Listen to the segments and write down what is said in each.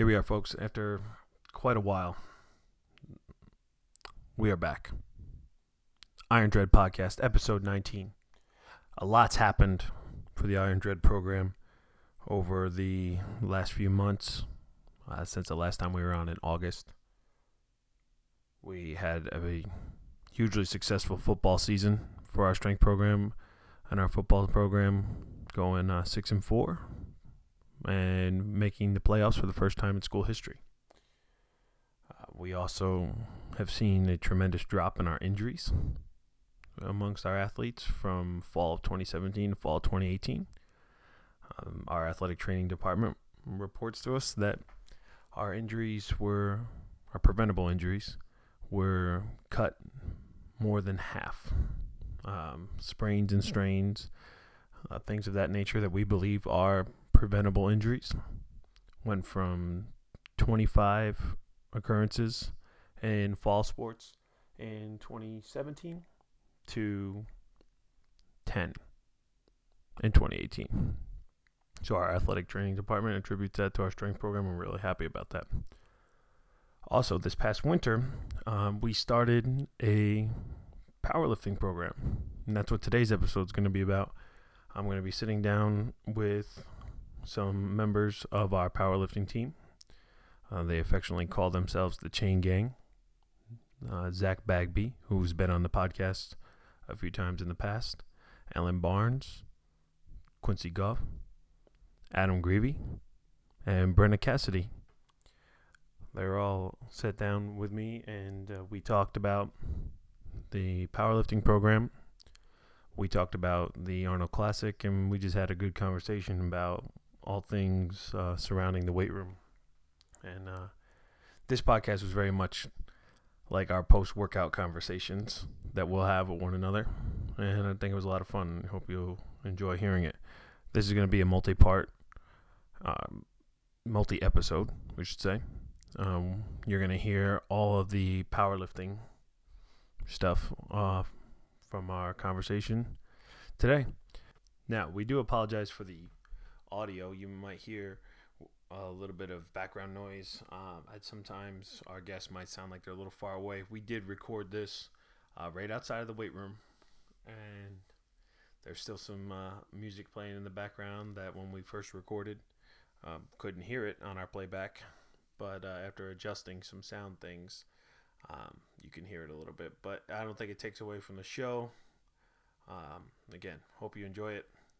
Here we are, folks. After quite a while, we are back. Iron Dread Podcast, episode 19. A lot's happened for the Iron Dread program over the last few months, uh, since the last time we were on in August. We had a hugely successful football season for our strength program and our football program, going uh, six and four and making the playoffs for the first time in school history. Uh, we also have seen a tremendous drop in our injuries amongst our athletes from fall of 2017 to fall of 2018. Um, our athletic training department reports to us that our injuries were, our preventable injuries, were cut more than half. Um, sprains and strains, uh, things of that nature that we believe are preventable injuries went from 25 occurrences in fall sports in 2017 to 10 in 2018. So our athletic training department attributes that to our strength program. We're really happy about that. Also, this past winter, um, we started a powerlifting program, and that's what today's episode is going to be about. I'm going to be sitting down with some members of our powerlifting team. Uh, they affectionately call themselves the Chain Gang. Uh, Zach Bagby, who's been on the podcast a few times in the past, Alan Barnes, Quincy Goff, Adam Greavy, and Brenna Cassidy. They're all sat down with me and uh, we talked about the powerlifting program. We talked about the Arnold Classic and we just had a good conversation about all things uh, surrounding the weight room. And uh, this podcast was very much like our post workout conversations that we'll have with one another. And I think it was a lot of fun. I hope you'll enjoy hearing it. This is going to be a multi part, um, multi episode, we should say. Um, you're going to hear all of the powerlifting stuff uh, from our conversation today. Now, we do apologize for the audio, you might hear a little bit of background noise. Um, at sometimes our guests might sound like they're a little far away. We did record this uh, right outside of the weight room, and there's still some uh, music playing in the background that when we first recorded, um, couldn't hear it on our playback. But uh, after adjusting some sound things, um, you can hear it a little bit. But I don't think it takes away from the show. Um, again, hope you enjoy it.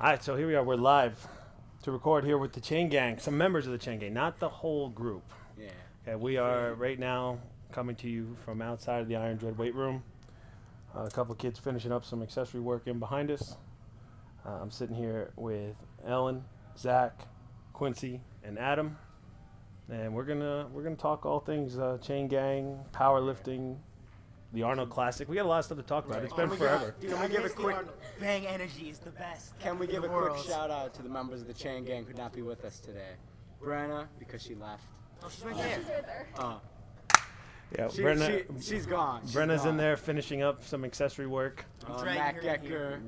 All right, so here we are. We're live to record here with the Chain Gang, some members of the Chain Gang, not the whole group. Yeah. Okay, we are right now coming to you from outside of the Iron Dread weight room. Uh, a couple kids finishing up some accessory work in behind us. Uh, I'm sitting here with Ellen, Zach, Quincy, and Adam, and we're gonna we're gonna talk all things uh, Chain Gang, powerlifting, the Arnold Classic. We got a lot of stuff to talk about. It's been Can we forever. give- Can we give a quick? Bang Energy is the best. Can we in give the a quick world. shout out to the members of the Chain Gang who could not be with us today? Brenna because she left. Oh, she's right there. Uh, Yeah, she, Brenna, she, she's gone. She's Brenna's in gone. there finishing up some accessory work. Uh, dragging Matt her in Gecker, here.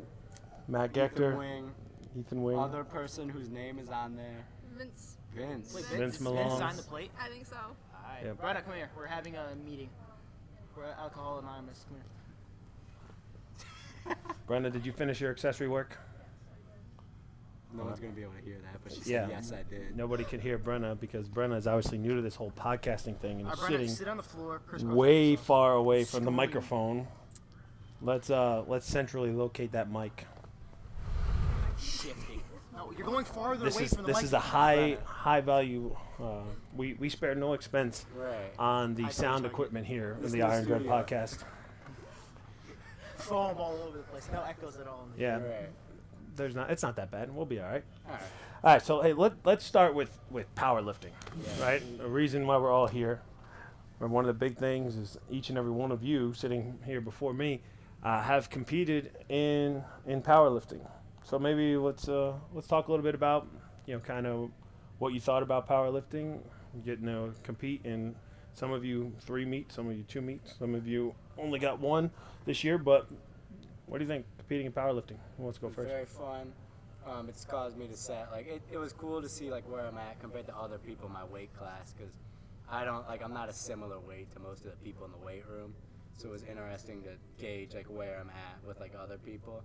Matt Ethan Gechter, Wing, Ethan Wing. other person whose name is on there, Vince. Vince. Wait, Vince Vince, Vince Malone. signed the plate. I think so. Alright. Yep. Brenna, come here. We're having a meeting. We're at Alcohol Anonymous. Come here. Brenda, did you finish your accessory work? No one's gonna be able to hear that, but she said Yeah. yes, I did. Nobody could hear Brenna because Brenna is obviously new to this whole podcasting thing and Alright, is Brenna, sitting sit on the floor. crisscross way yourself. far away from the Screaming. microphone. Let's uh let's centrally locate that mic. Shifting. No, you're going farther This away is from the this mic. is a high high value. Uh, we we spared no expense Right. on the High sound value equipment here in This the the Iron Dread studio. podcast. foam all over the place. No echoes at all. In the Yeah, Right. there's not. It's not that bad. And we'll be all right. All right. All right, so hey, let let's start with with powerlifting, right? The reason why we're all here, or one of the big things is each and every one of you sitting here before me uh, have competed in in powerlifting. So maybe let's uh, let's talk a little bit about you know kind of what you thought about powerlifting, getting to compete in some of you three meets, some of you two meets, some of you only got one this year. But what do you think competing in powerlifting? Who wants to go It's first? very fun. Um, it's caused me to set like it, it was cool to see like where I'm at compared to other people in my weight class because I don't like I'm not a similar weight to most of the people in the weight room. So it was interesting to gauge like where I'm at with like other people.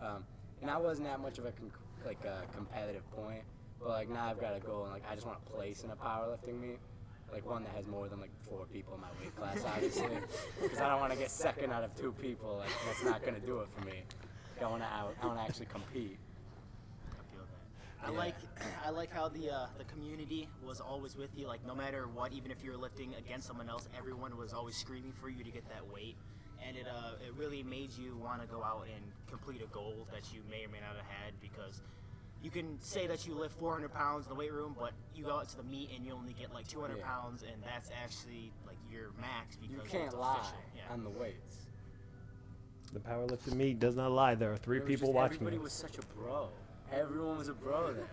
Um, and I wasn't that much of a con- like a competitive point, but like now I've got a goal and like I just want to place in a powerlifting meet. Like one that has more than like four people in my weight class, obviously, because I don't want to get second out of two people. Like that's not gonna do it for me. Like, I want to out. I want to actually compete. I feel that. I Yeah. like I like how the uh, the community was always with you. Like no matter what, even if you were lifting against someone else, everyone was always screaming for you to get that weight, and it uh, it really made you want to go out and complete a goal that you may or may not have had because. You can say that you lift 400 pounds in the weight room, but you go out to the meet and you only get like 200 Yeah. pounds, and that's actually like your max because You it's can't lie. Yeah. on the weights. The powerlifting meet does not lie. There are three It people just- watching. Everybody you. was such a bro. Everyone was a bro there.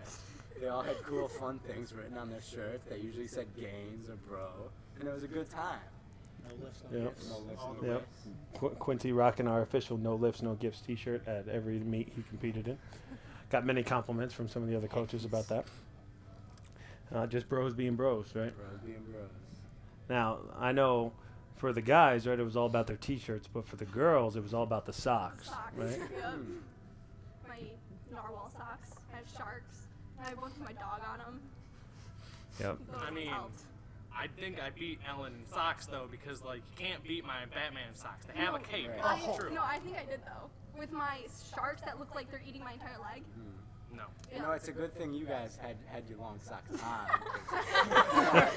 They all had cool, fun things written on their shirts. They usually said gains or bro, and it was a good time. No lifts, no Yep. gifts, No lifts, all no the Yep. Qu- Quincy rocking our official No Lifts, No Gifts T-shirt at every meet he competed in. Got many compliments from some of the other coaches about that. Uh, just bros being bros, right? Bros being bros. Now I know for the guys, right, it was all about their T-shirts, but for the girls, it was all about the socks, Socks. right? Yep. My narwhal socks. I have sharks. I have one with my dog on them. Yep. I mean, I think I beat Ellen in socks though because like you can't beat my Batman socks. They have a cape. Right. I, true. no, I think I did though. With my sharks that look like they're eating my entire leg. Hmm. No. You know, it's a good thing you guys had had your long socks on.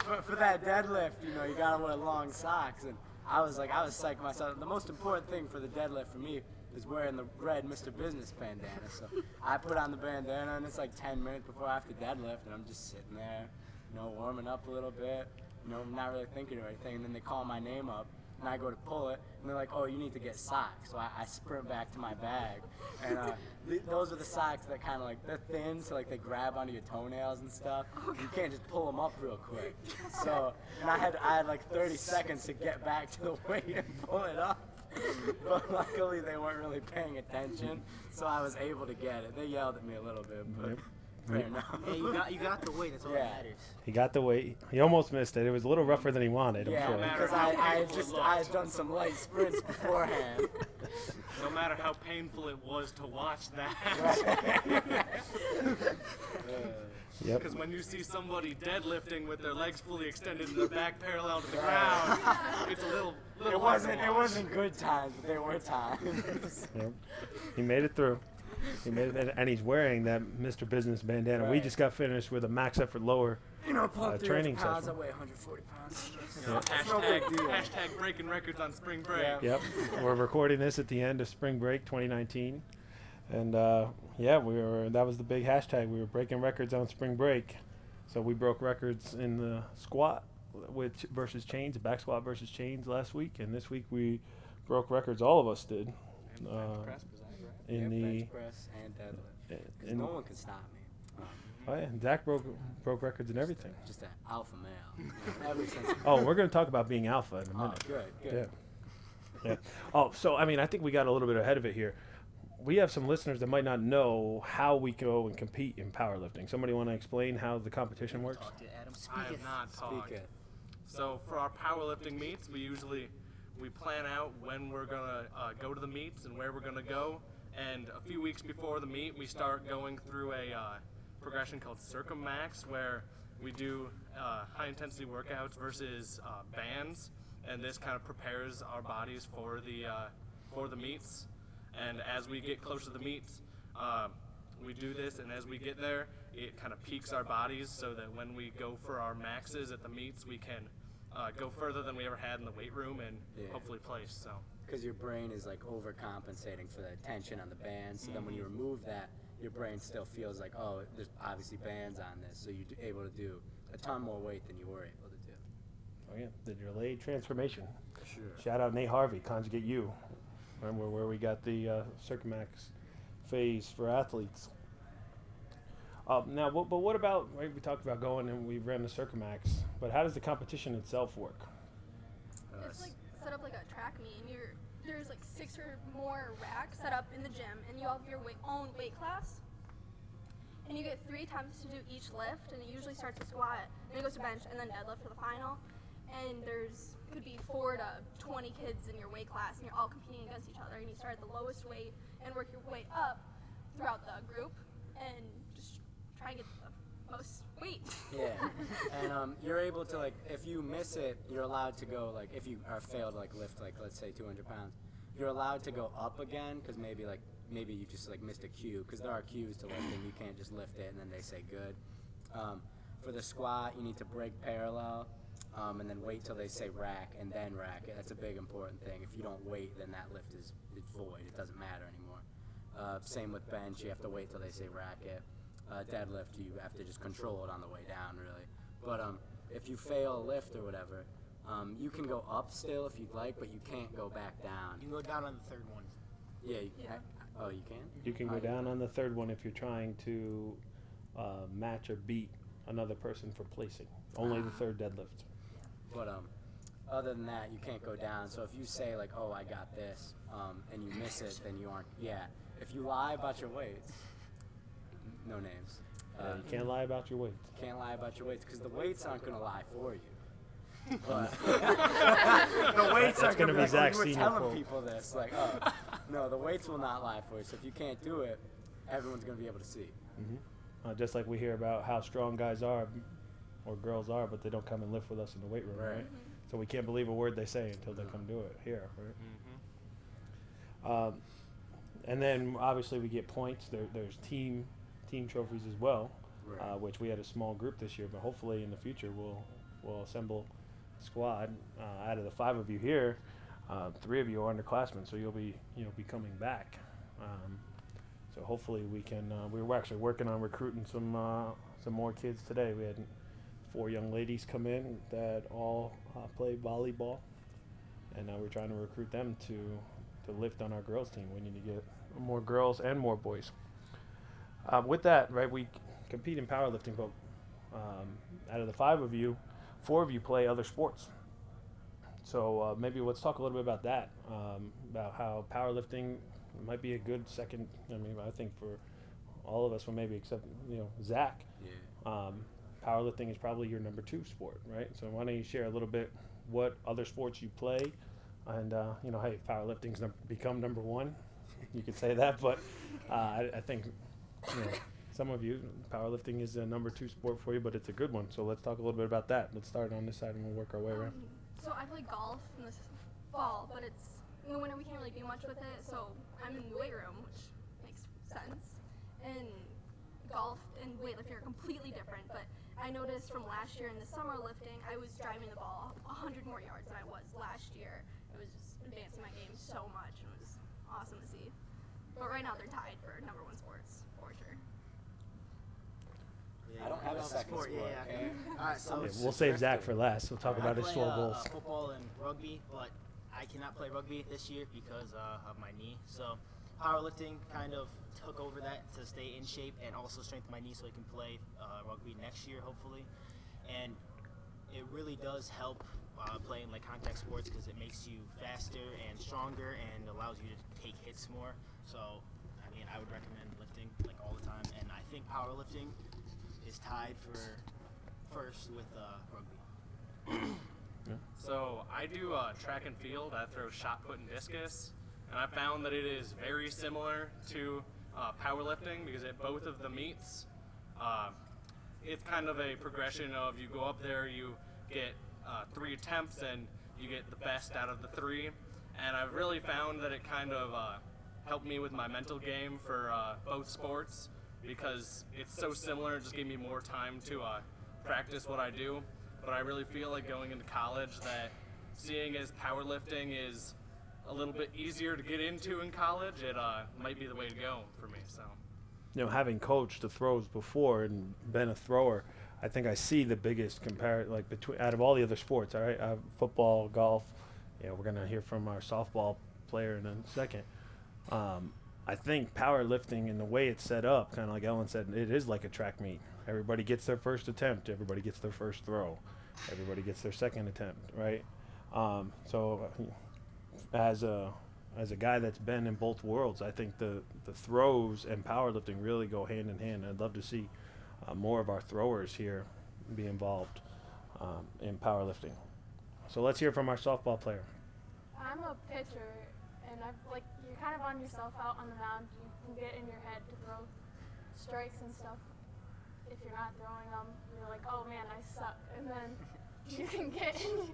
for, for that deadlift, you know, you gotta wear long socks, and I was like, I was psyched myself. The most important thing for the deadlift for me is wearing the red Mr. Business bandana. So I put on the bandana, and it's like 10 minutes before I have to deadlift, and I'm just sitting there, you know, warming up a little bit, you know, not really thinking of anything. And then they call my name up, and I go to pull it, and they're like, "Oh, you need to get socks." So I, I sprint back to my bag, and uh, th- those are the socks that kind of like they're thin, so like they grab onto your toenails and stuff. You can't just pull them up real quick. So and I had I had like 30 seconds to get back to the weight and pull it up. But luckily they weren't really paying attention, so I was able to get it. They yelled at me a little bit, but Yep. Fair Yep. enough. Hey, you got you got the weight. That's all Yeah. that matters. He got the weight. He almost missed it. It was a little rougher than he wanted. I'm Yeah, sure. because I, I had just. I had done some light sprints beforehand. No matter how painful it was to watch that. Yep. Because when you see somebody deadlifting with their legs fully extended and their back parallel to the ground, it's a little, little It hard to wasn't it watch. wasn't good times, but there were times. Yep. He made it through. He made and, and he's wearing that Mr. Business bandana. We Right. just got finished with a max effort lower. You know, pull Uh, up training pounds, session. I weigh 140 pounds. You know, It's no big hashtag, deal. hashtag breaking records on spring break. Yeah. Yep. We're recording this at the end of spring break 2019, and uh, yeah, we were. That was the big hashtag. We were breaking records on spring break, so we broke records in the squat, which versus chains, back squat versus chains last week, and this week we broke records. All of us did. And Uh, in Yep, the bench press and deadlift. 'Cause in, no one can stop me. oh yeah, Zach broke broke records and everything. Just an alpha male. Ever since. Oh, we're going to talk about being alpha in a minute. Oh, minute. good, good. Yeah. Yeah. Oh, so I mean, I think we got a little bit ahead of it here. We have some listeners that might not know how we go and compete in powerlifting. Somebody want to explain how the competition works? Talk to Adam. I Speak have it. not talked. Speak it. So for our powerlifting meets, we usually we plan out when we're gonna uh, go to the meets and where we're gonna go. And a few weeks before the meet, we start going through a uh, progression called Circa Max, where we do uh, high intensity workouts versus uh, bands, and this kind of prepares our bodies for the uh, for the meets. And as we get closer to the meets, uh, we do this, and as we get there, it kind of peaks our bodies so that when we go for our maxes at the meets, we can uh, go further than we ever had in the weight room and Yeah. hopefully place. So Because your brain is like overcompensating for the tension on the band. So then when you remove that, your brain still feels like, oh, there's obviously bands on this, so you're able to do a ton more weight than you were able to do. Oh yeah, the delayed transformation. Sure. Shout out Nate Harvey, Conjugate U. Remember where we got the uh, Circa Max phase for athletes. Uh, now, what, but what about, right, we talked about going and we ran the Circa Max, but how does the competition itself work? It's like set up like a track meet, and you're there's like six or more racks set up in the gym, and you all have your weight, own weight class. And you get three attempts to do each lift, and it usually starts with squat, then it goes to bench, and then deadlift for the final. And there's could be four to 20 kids in your weight class, and you're all competing against each other. And you start at the lowest weight and work your way up throughout the group, and just try and get the most weight. Yeah, and um, you're able to like if you miss it, you're allowed to go like if you are failed like lift like let's say 200 pounds, you're allowed to go up again because maybe like maybe you just like missed a cue because there are cues to lifting. You can't just lift it and then they say good. Um, for the squat, you need to break parallel. Um, and then wait till they say rack and then rack. It. That's a big important thing. If you don't wait, then that lift is, is void. It doesn't matter anymore. Uh, same with bench. You have to wait till they say rack it. Uh, deadlift, you have to just control it on the way down, really. But um, if you fail a lift or whatever, um, you can go up still if you'd like, but you can't go back down. You can go down on the third one. Yeah. You, Yeah. Oh, you can. You can go Oh, down on the third one if you're trying to uh, match or beat another person for placing. Only the third deadlift. But um, other than that, you can't go down. So if you say like, "Oh, I got this," um, and you miss it, then you aren't. Yeah. If you lie about your weights, no names. Uh, you can't lie about your weight. can't lie about your weights because the weights aren't going to lie for you. But the weights aren't gonna going to be be like, Zach's oh, you were telling quote. people this. Like, oh, no, the weights will not lie for you. So if you can't do it, everyone's going to be able to see. Uh, just like we hear about how strong guys are or girls are, but they don't come and lift with us in the weight room, right? Right. So we can't believe a word they say until they come do it here, right? Um, and then obviously we get points. There, there's team team trophies as well, Right. uh, which we had a small group this year, but hopefully in the future we'll we'll assemble a squad. Uh, out of the five of you here, uh, three of you are underclassmen, so you'll be you'll be coming back. Um, so hopefully we can. Uh, we were actually working on recruiting some uh, some more kids today. We had four young ladies come in that all uh, play volleyball, and now we're trying to recruit them to to lift on our girls team. We need to get more girls and more boys. Uh, with that, right, we compete in powerlifting, but um, out of the five of you, four of you play other sports. So uh, maybe let's talk a little bit about that, um, about how powerlifting might be a good second. I mean, I think for all of us, well, maybe except you know Zach, Yeah. um, powerlifting is probably your number two sport, right? So why don't you share a little bit what other sports you play, and uh, you know, hey, powerlifting's num- become number one. You could say that, but uh, I, I think you know, some of you powerlifting is a number two sport for you, but it's a good one. So let's talk a little bit about that. Let's start on this side and we'll work our way around. Um, so I play golf in the fall, but it's in the winter we can't really do much with it. So I'm in the weight room, which makes sense. And golf and weightlifting are completely different. But I noticed from last year in the summer lifting, I was driving the ball 100 more yards than I was last year. It was just advancing my game so much. and It was awesome to see. But right now they're tied for number one sports for sure. I don't have a second sport. Yeah, yeah. okay? All right, so Yeah, we'll save Zach for last. We'll talk I about his play, swole uh, goals. uh, football and rugby, but I cannot play rugby this year because uh, of my knee. So powerlifting kind of took over that to stay in shape and also strengthen my knee so I can play uh, rugby next year, hopefully. And it really does help uh, playing like contact sports because it makes you faster and stronger and allows you to take hits more. So, I mean, I would recommend lifting like all the time. And I think powerlifting is tied for first with uh, rugby. So I do uh, track and field. I throw shot put and discus, and I found that it is very similar to uh, powerlifting because at both of the meets, uh, it's kind of a progression of you go up there, you get uh, three attempts, and you get the best out of the three. And I've really found that it kind of uh, helped me with my mental game for uh, both sports because it's so similar. It just gave me more time to uh, practice what I do. But I really feel like going into college that seeing as powerlifting is a little bit easier to get into in college, it uh, might be the way to go for me. So. you know, having coached the throws before and been a thrower, I think I see the biggest compare like between out of all the other sports. All right, uh, football, golf. Yeah, we're gonna hear from our softball player in a second. Um, I think powerlifting and the way it's set up, kind of like Ellen said, it is like a track meet. Everybody gets their first attempt. Everybody gets their first throw. Everybody gets their second attempt, right? Um, so, uh, as a as a guy that's been in both worlds, I think the the throws and powerlifting really go hand in hand. I'd love to see uh, more of our throwers here be involved um, in powerlifting. So let's hear from our softball player. I'm a pitcher, and I've like you're kind of on yourself out on the mound. You can get in your head to throw strikes and stuff. If you're not throwing them, you're like, oh man, I suck. And then you can get in,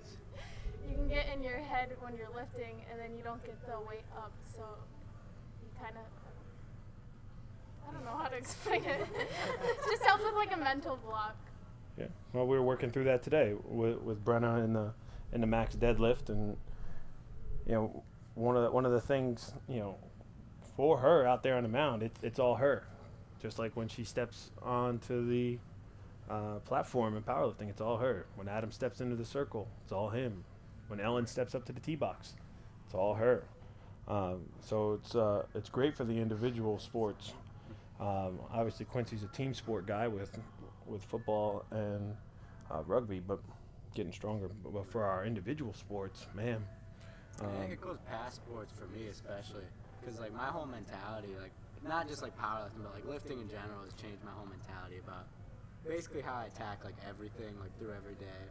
you can get in your head when you're lifting, and then you don't get the weight up. So you kind of I don't know how to explain it. Just helps with like a mental block. Yeah. Well, we were working through that today with, with Brenna in the in the max deadlift, and you know, one of the, one of the things you know for her out there on the mound, it's it's all her. Just like when she steps onto the uh, platform in powerlifting, it's all her. When Adam steps into the circle, it's all him. When Ellen steps up to the tee box, it's all her. Um, so it's uh, it's great for the individual sports. Um, obviously, Quincy's a team sport guy with with football and uh, rugby, but getting stronger. But for our individual sports, man, I think um, it goes past sports for me, especially because like my whole mentality, like not just like powerlifting, but like lifting in general, has changed my whole mentality about basically how I attack like everything, like through every day.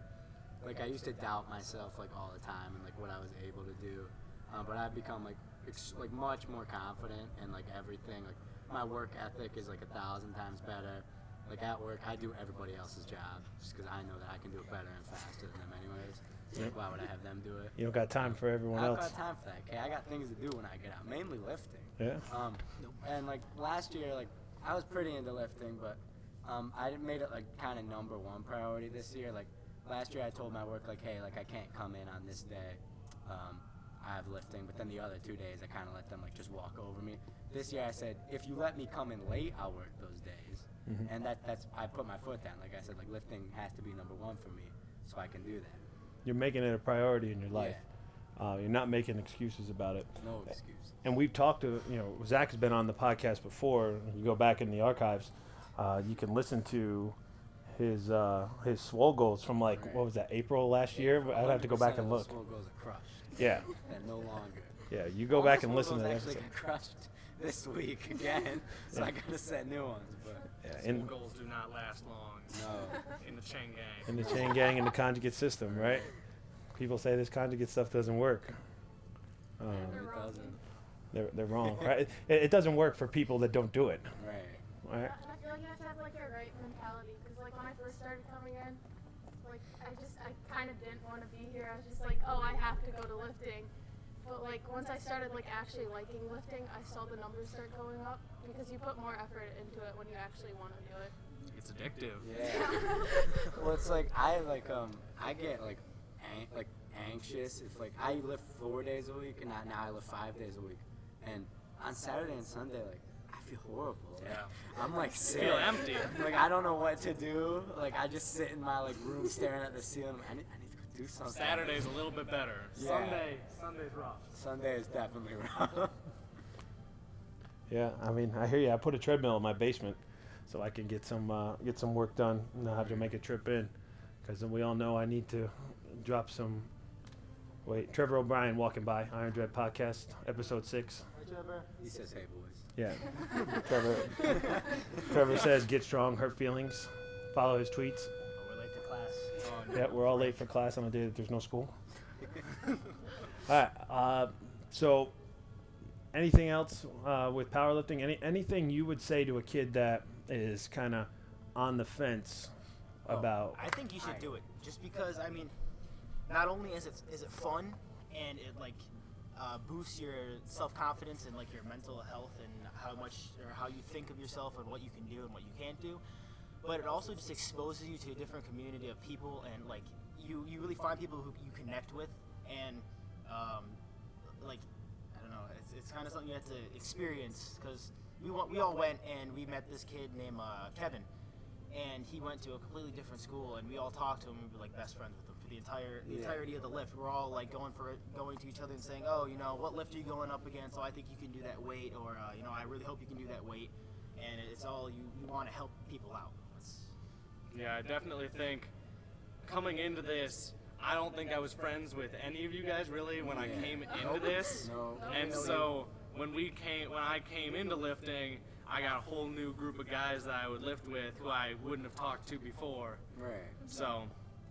Like I used to doubt myself like all the time and like what I was able to do, uh, but I've become like ex- like much more confident in like everything. Like my work ethic is like a thousand times better. Like at work, I do everybody else's job just because I know that I can do it better and faster than them anyways. Like, why would I have them do it? you don't got time for everyone else. I don't else. got time for that. Okay, I got things to do when I get out, mainly lifting. Yeah. Um, and like last year, like I was pretty into lifting, but um, I made it like kind of number one priority this year. Like last year, I told my work like, hey, like I can't come in on this day. Um, I have lifting, but then the other two days, I kind of let them like just walk over me. This year, I said, if you let me come in late, I'll work those days. Mhm. And that that's I put my foot down. Like I said, like lifting has to be number one for me, so I can do that. You're making it a priority in your life. Uh, you're not making excuses about it. No excuse. And we've talked to you know Zach has been on the podcast before. You go back in the archives, uh, you can listen to his uh, his swole goals from like Right. what was that April last year. But I'd have to go back and look. swole goals are crushed, Yeah, and no longer. yeah. You go back and listen to that actually got crushed this week again, so Yeah. I gotta set new ones. But Yeah, School in, goals do not last long no, in the chain gang. in the chain gang and the conjugate system, right? People say this conjugate stuff doesn't work. Um, They're it wrong. doesn't. they're, they're wrong, right? It, it doesn't work for people that don't do it, Right. right? And I feel like you have to have like a right mentality because like when I first started coming in, like I just I kind of didn't want to be here. I was just like, oh, I have to go to lifting. But like once I started like actually liking lifting, I saw the numbers start going up because you put more effort into it when you actually want to do it. It's addictive. Yeah. well, it's like I like um I get like an- like anxious if like I lift four days a week and I, now I lift five days a week, and on Saturday and Sunday like I feel horrible. Like, Yeah. I'm like sick. Feel empty. Like I don't know what to do. Like I just sit in my like room staring at the ceiling. I need, I need to go do something. Saturday's a little bit better. Yeah. Sunday, Sunday's rough. Sunday is definitely rough. Yeah, I mean, I hear you. I put a treadmill in my basement so I can get some uh, get some work done, and not have to make a trip in, because then we all know I need to drop some. Wait, Trevor O'Brien walking by Iron Dread podcast episode six. Trevor, he says, "Hey boys." Yeah, Trevor. Trevor says, "Get strong, hurt feelings." Follow his tweets. Class. Oh, Yeah, we're all late for class on a day that there's no school. all right. Uh, so, anything else uh, with powerlifting? Any anything you would say to a kid that is kind of on the fence Oh, about? I think you should do it just because I mean, not only is it is it fun and it like uh, boosts your self confidence and like your mental health and how much or how you think of yourself and what you can do and what you can't do, but it also just exposes you to a different community of people and like you you really find people who you connect with and um, like I don't know it's, it's kind of something you have to experience because we we all went and we met this kid named uh, Kevin, and he went to a completely different school, and we all talked to him. and We were like best friends with him for the entire the Yeah. entirety of the lift. We're all like going for going to each other and saying, oh, you know, what lift are you going up against? Oh, I think you can do that weight, or uh, you know, I really hope you can do that weight. And it's all you you want to help people out. It's, Yeah, I definitely think coming into this, I don't think I was friends with any of you guys really when I came into this. No. And so when we came, when I came into lifting, I got a whole new group of guys that I would lift with who I wouldn't have talked to before. Right. So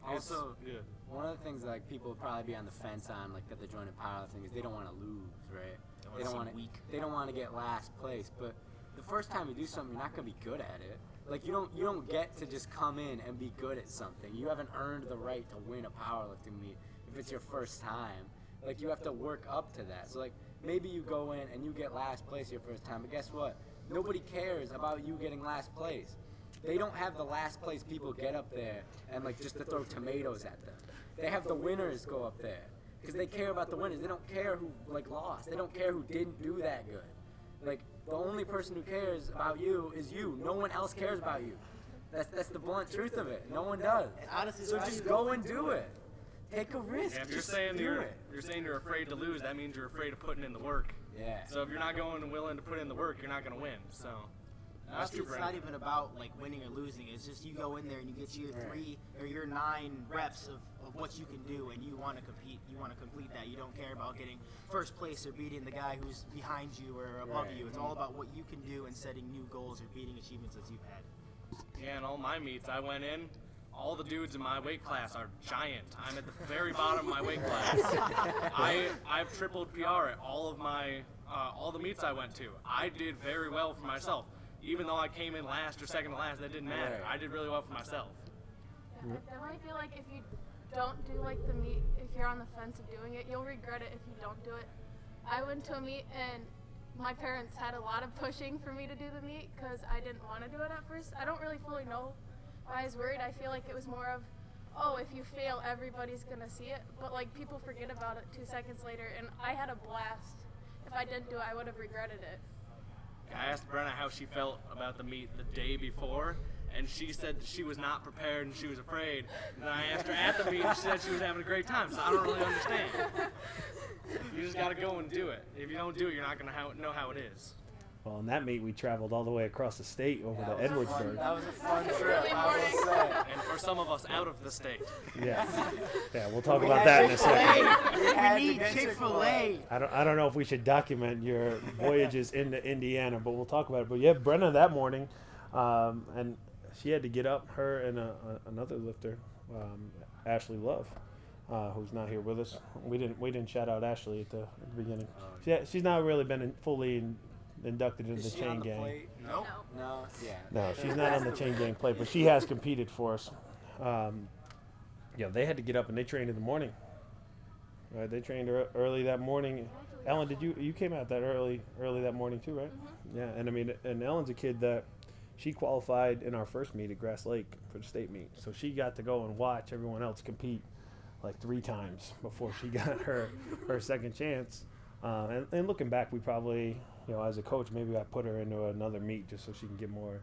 Also- good. One of the things like people would probably be on the fence on, like that they're joining powerlifting, is they don't want to lose, right? They don't want to. weak. They don't want to get last place. But the first time you do something, you're not gonna be good at it. Like you don't you don't get to just come in and be good at something. You haven't earned the right to win a powerlifting meet if it's your first time. Like you have to work up to that. So like maybe you go in and you get last place your first time, but guess what? Nobody cares about you getting last place. They don't have the last place people get up there and like just to throw tomatoes at them. They have the winners go up there because they care about the winners. They don't care who like lost. They don't care who didn't do that good. Like the only person who cares about you is you. No one else cares about you. That's that's the blunt truth of it. No one does. Honestly, So just go and do it. Take a risk. Yeah, if you're Just saying do you're it. you're saying you're afraid to lose, that means you're afraid of putting in the work. Yeah. So if you're not going and willing to put in the work, you're not going to win. So that's Honestly, it's for not even about like winning or losing. It's just you go in there and you get your three or your nine reps of, of what you can do, and you want to compete. You want to complete that. You don't care about getting first place or beating the guy who's behind you or above Right. you. It's all about what you can do and setting new goals or beating achievements that you've had. Yeah, in all my meets, I went in. All the dudes in my weight class are giant. I'm at the very bottom of my weight class. I I've tripled PR at all of my uh, all the meets I went to. I did very well for myself, even though I came in last or second to last. That didn't matter. Right. I did really well for myself. Yeah, I definitely feel like if you don't do like the meet, if you're on the fence of doing it, you'll regret it if you don't do it. I went to a meet and my parents had a lot of pushing for me to do the meet because I didn't want to do it at first. I don't really fully know why I was worried. I feel like it was more of, oh, if you fail, everybody's gonna see it. But like people forget about it two seconds later, and I had a blast. If I didn't do it, I would have regretted it. I asked Brenna how she felt about the meet the day before, and she said she was not prepared and she was afraid. And I asked her at the meet, and she said she was having a great time. So I don't really understand. You just got to go and do it. If you don't do it, you're not gonna know how it is. Well, in that meet, we traveled all the way across the state over That to was a fun- Edwardsburg. That was a fun trip, I will say. And for some of us out of the state, Yeah, yeah. We'll talk We about that in a Chick-fil-A. second. We we need Chick Fil A. I don't, I don't know if we should document your voyages into Indiana, but we'll talk about it. But yeah, Brenna that morning, um, and she had to get up. Her and a, a, another lifter, um, Ashley Love, uh, who's not here with us. We didn't we didn't shout out Ashley at the, at the beginning. She, she's not really been in, fully in, inducted into the she chain on the gang. plate? nope. No. No, yeah. No, she's not on the chain gang plate, but she has competed for us. Um, yeah, they had to get up and they trained in the morning. Right, they trained early that morning. Ellen, did you you came out that early early that morning too, right? Yeah, and I mean, and Ellen's a kid that she qualified in our first meet at Grass Lake for the state meet, so she got to go and watch everyone else compete like three times before she got her her second chance. Uh, and, and looking back, we probably, you know, as a coach, maybe I put her into another meet just so she can get more,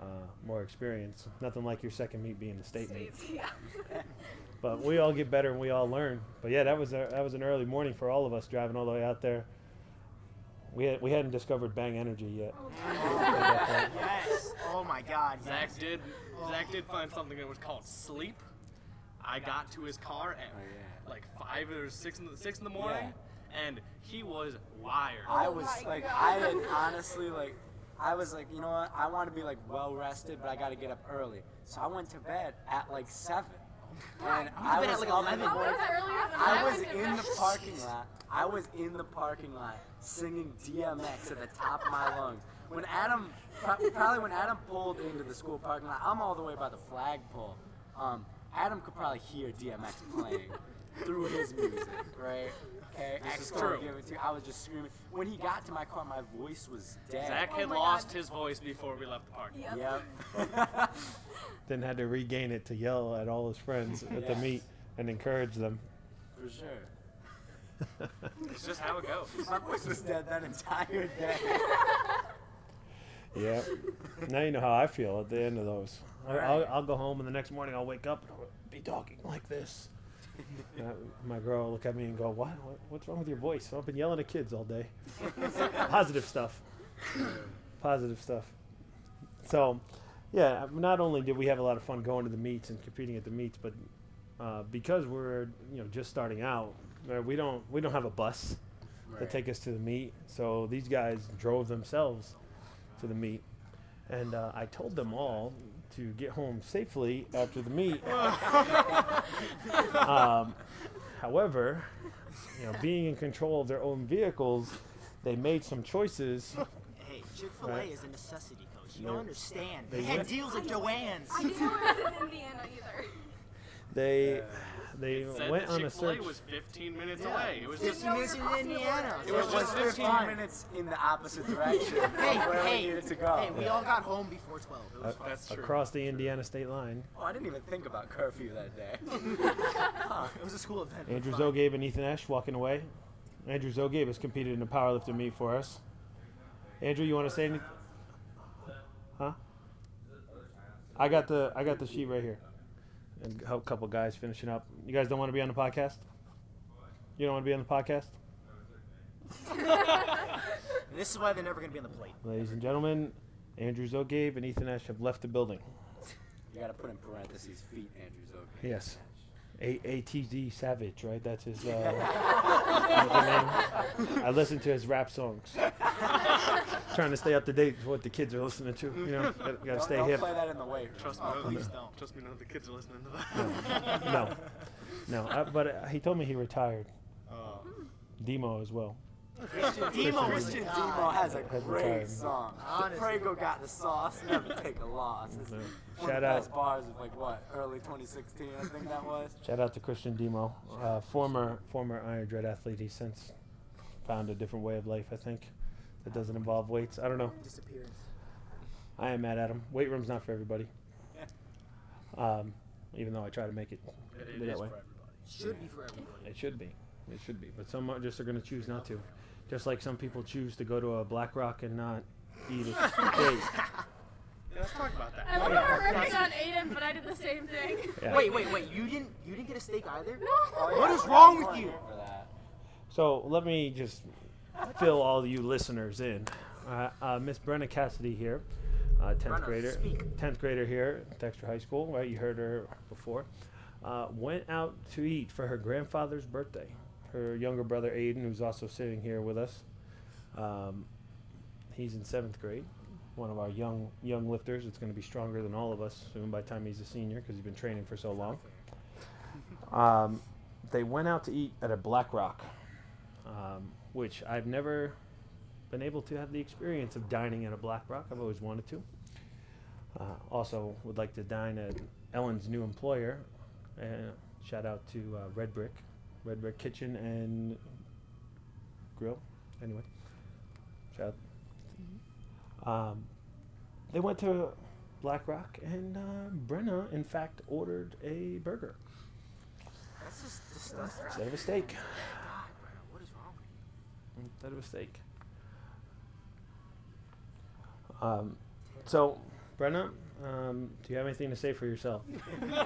uh, more experience. Nothing like your second meet being the state meet. But we all get better and we all learn. But yeah, that was a, that was an early morning for all of us driving all the way out there. We had, we hadn't discovered Bang Energy yet. Yes. Oh my God. Zach did. Zach did find something that was called sleep. I got to his car at Oh, yeah. like five or six in the six in the morning, and he was wired. I Oh was my like, God. I had honestly like, I was like, you know what? I want to be like well rested, but I got to get up early. So I went to bed at like seven, and I been was like, up in 11? the How morning. was it earlier than I I was in the parking lot. I was in the parking lot singing DMX at the top of my lungs. When Adam, probably when Adam pulled into the school parking lot, I'm all the way by the flagpole. Um, Adam could probably hear DMX playing through his music, right? Okay, This is true. give it to you. I was just screaming. When he got to my car, my voice was dead. Zach Oh had my lost God. his voice before we left the party. Yep. Yep. Then had to regain it to yell at all his friends at the meet and encourage them. For sure. It's just how it goes. My voice was dead that entire day. Yeah. Now you know how I feel at the end of those. I, I'll, I'll go home and the next morning I'll wake up and I'll be talking like this. Uh, my girl will look at me and go, what? what? What's wrong with your voice? I've been yelling at kids all day. Positive stuff. Positive stuff. So, yeah, not only did we have a lot of fun going to the meets and competing at the meets, but uh, because we're you know just starting out, uh, we don't we don't have a bus to take us to the meet. So these guys drove themselves to the meet, and uh, I told them all to get home safely after the meet. um, however, you know, being in control of their own vehicles, they made some choices. Hey, Chick Fil A Right. is a necessity, coach. You They- don't understand. they They had went- deals at Joanne's. I didn't know it was in Indiana either. They they went that on a Chick-fil-A search. was 15 minutes Yeah. away. It was 15 just know minutes in crossing Indiana. over. So It was just 15 fine. minutes in the opposite direction. Hey, of where hey, we needed to go. hey, we all got home before 12. It was uh, fine. That's true. across the Indiana state line. Oh, I didn't even think about curfew that day. It was a school event. Andrew fine. Zogabe and Ethan Esch walking away. Andrew Zogabe has competed in a powerlifting meet for us. Andrew, you want to say anything? Huh? I got the I got the sheet right here, and a couple guys finishing up. You guys don't want to be on the podcast? You don't want to be on the podcast, this is why they're never going to be on the plate. ladies and gentlemen. Andrew Zogabe and Ethan Ash have left the building. You gotta put in parentheses feet, Andrew Zoga. Yes. A ATD Savage, right? That's his uh, name. I listen to his rap songs. Trying to stay up to date with what the kids are listening to. You know, gotta, gotta Don't, stay don't hip. play that in the weight room. Trust me, Oh, none- please don't. trust me, none of the kids are listening to that. No, no. I, but uh, he told me he retired. Oh. Demo as well. Demo was Christian the Demo has a Has great retired. song. Honestly. Prego got the sauce, never take a loss. It's one Shout of the out, best bars of like what, early 2016, I think that was. shout out to Christian Demo, uh, former former Iron Dread athlete. He's since found a different way of life. I think that doesn't involve weights. I don't know. Disappearance. I am mad at him. Weight room's not for everybody. Um, even though I try to make it It be is that for way. everybody. Should be for everybody. It should be. It should be. But some are just are going to choose not to. Just like some people choose to go to a Black Rock and not eat a steak. Yeah, let's talk about that. I love how we're ripping on Aiden, but I did the same thing. Yeah. Wait, wait, wait. You didn't you didn't get a steak either? Oh, What yeah, is I wrong with you? here for that. So let me just fill all you listeners in. Uh, uh, Miss Brenna Cassidy here, uh, 10th Brenna, grader, speak. 10th grader here at Dexter High School, right? You heard her before. Uh, went out to eat for her grandfather's birthday. Her younger brother Aiden, who's also sitting here with us, um, he's in seventh grade. One of our young young lifters. It's going to be stronger than all of us soon by the time he's a senior because he's been training for so long. Um, they went out to eat at a Black Rock, um, which I've never been able to have the experience of dining at a Black Rock. I've always wanted to. Uh, also, would like to dine at Ellen's new employer. Uh, shout out to uh, Red Brick, Red Brick Kitchen and Grill. Anyway, shout. Um, they went to Black Rock, and uh, Brenna, in fact, ordered a burger That's just disgusting. instead of a steak. God, what is wrong with you? Instead of a steak. Um, so, Brenna, um, do you have anything to say for yourself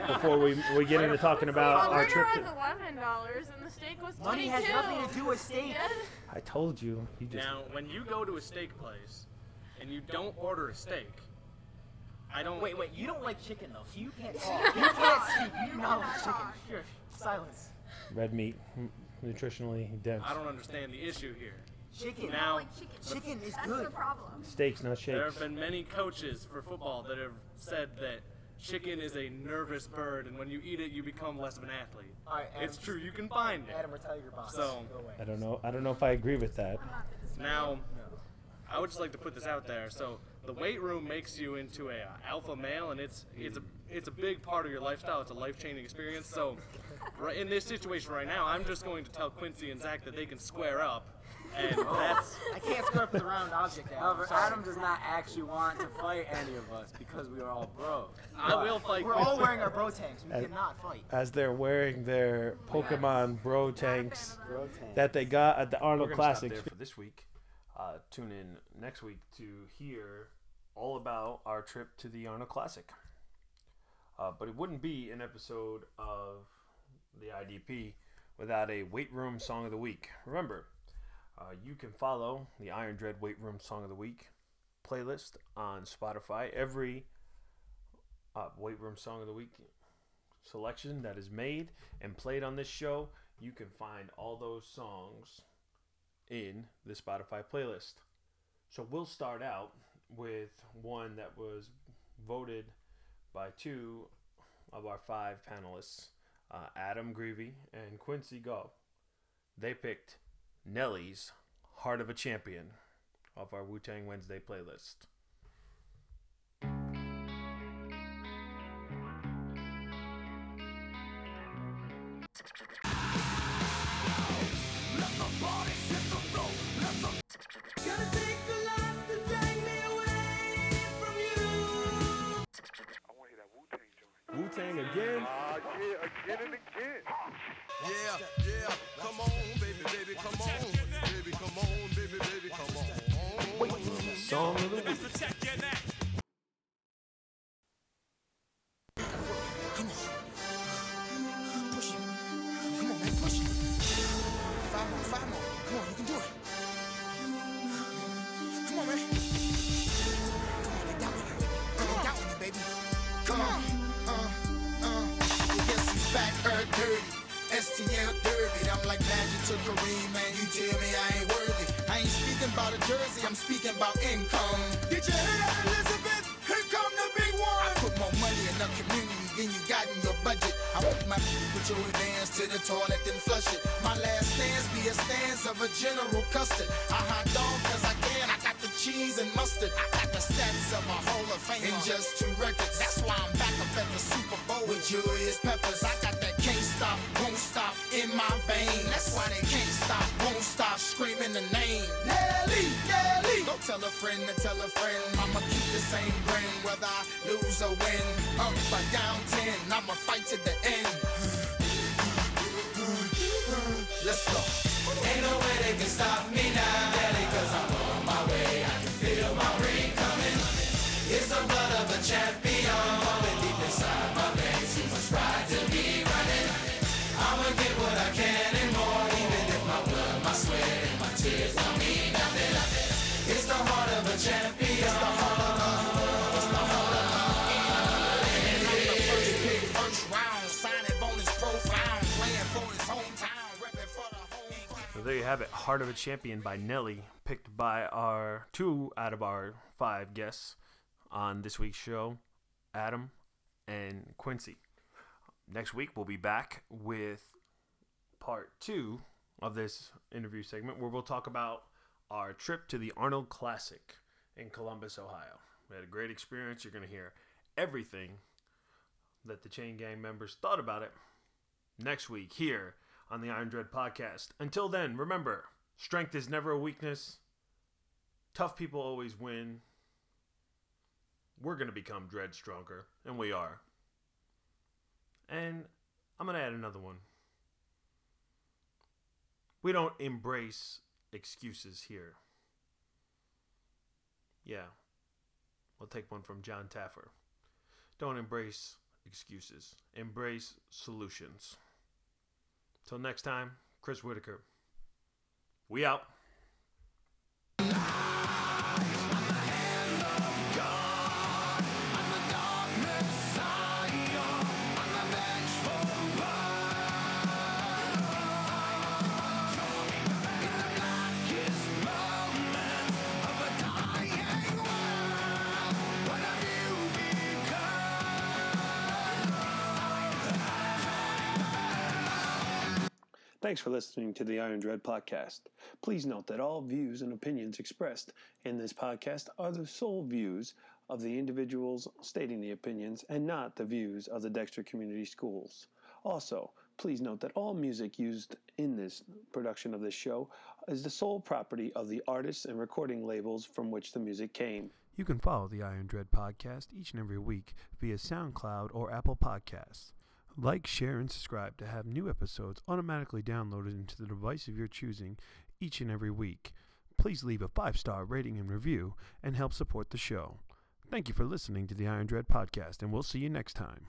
before we, we get into talking about the our burger trip? was To, eleven dollars and the steak was Money twenty-two. has nothing to do with steak. I told you. You just Now, when you go to a steak place and you don't order a steak, I don't. Wait, wait. You don't like chicken though, so you can't talk. You can't speak. You do not like chicken. Sure. Silence. red meat, nutritionally dense. I don't understand the issue here. Chicken. Now, like chicken. Chicken is That's good. the problem. Steaks, not there have been many coaches for football that have said that chicken is a nervous bird, and when you eat it, you become less of an athlete. All right, Adam, It's true. You can find it. Adam, retire your box. So- Go away. I don't know. I don't know if I agree with that. Now, I would just like to put this out there. So the weight room makes you into a uh, alpha male, and it's it's a it's a big part of your lifestyle. It's a life changing experience. So, right in this situation right now, I'm just going to tell Quincy and Zach that they can square up, and that's I can't square up with a round object. Adam. However, Sorry. Adam does not actually want to fight any of us because we are all bros. I will fight. We're all Quincy. wearing our bro tanks. We cannot fight. As they're wearing their Pokemon Bro tanks Bro tank. that they got at the Arnold We're gonna stop Classics. there for this week. Uh, tune in next week to hear all about our trip to the Arnold Classic. Uh, but it wouldn't be an episode of the IDP without a weight room song of the week. Remember, uh, you can follow the Iron Dread Weight Room Song of the Week playlist on Spotify. Every uh, Weight Room Song of the Week selection that is made and played on this show, you can find all those songs in the Spotify playlist. So we'll start out with one that was voted by two of our five panelists, uh, Adam Greavy and Quincy Go. They picked Nelly's Heart of a Champion off our Wu Tang Wednesday playlist. Wu Tang again? Ah, yeah, again and again. Yeah, yeah, come on, baby, baby, come on, than you got in your budget. I want my put your advance to the toilet and flush it. My last stance be a stance of a General Custer. I hot dog cause I can. I got the cheese and mustard. I got the stats of a Hall of Fame in just two records. That's why I'm back up at the Super Bowl with Julius Peppers. I got that can't stop, won't stop in my vein. That's why they can't stop, won't stop screaming the name. Nelly, tell a friend to tell a friend. I'ma keep the same grin whether I lose or win. Up or down ten, I'ma fight to the end. Let's go. Ain't no way they can stop me now, there you have it, Heart of a Champion by Nelly, picked by our two out of our five guests on this week's show, Adam and Quincy. Next week we'll be back with part two of this interview segment where we'll talk about our trip to the Arnold Classic in Columbus, Ohio. We had a great experience. You're going to hear everything that the Chain Gang members thought about it next week here on the Iron Dread podcast. Until then, remember strength is never a weakness, tough people always win. We're going to become Dread stronger, and we are. And I'm going to add another one. We don't embrace excuses here. Yeah. We'll take one from John Taffer. Don't embrace excuses, embrace solutions. Till next time, Chris Whitaker. We out. Thanks for listening to the Iron Dread podcast. Please note that all views and opinions expressed in this podcast are the sole views of the individuals stating the opinions and not the views of the Dexter Community Schools. Also, please note that all music used in this production of this show is the sole property of the artists and recording labels from which the music came. You can follow the Iron Dread podcast each and every week via SoundCloud or Apple Podcasts. Like, share, and subscribe to have new episodes automatically downloaded into the device of your choosing each and every week. Please leave a five star rating and review and help support the show. Thank you for listening to the Iron Dread podcast, and we'll see you next time.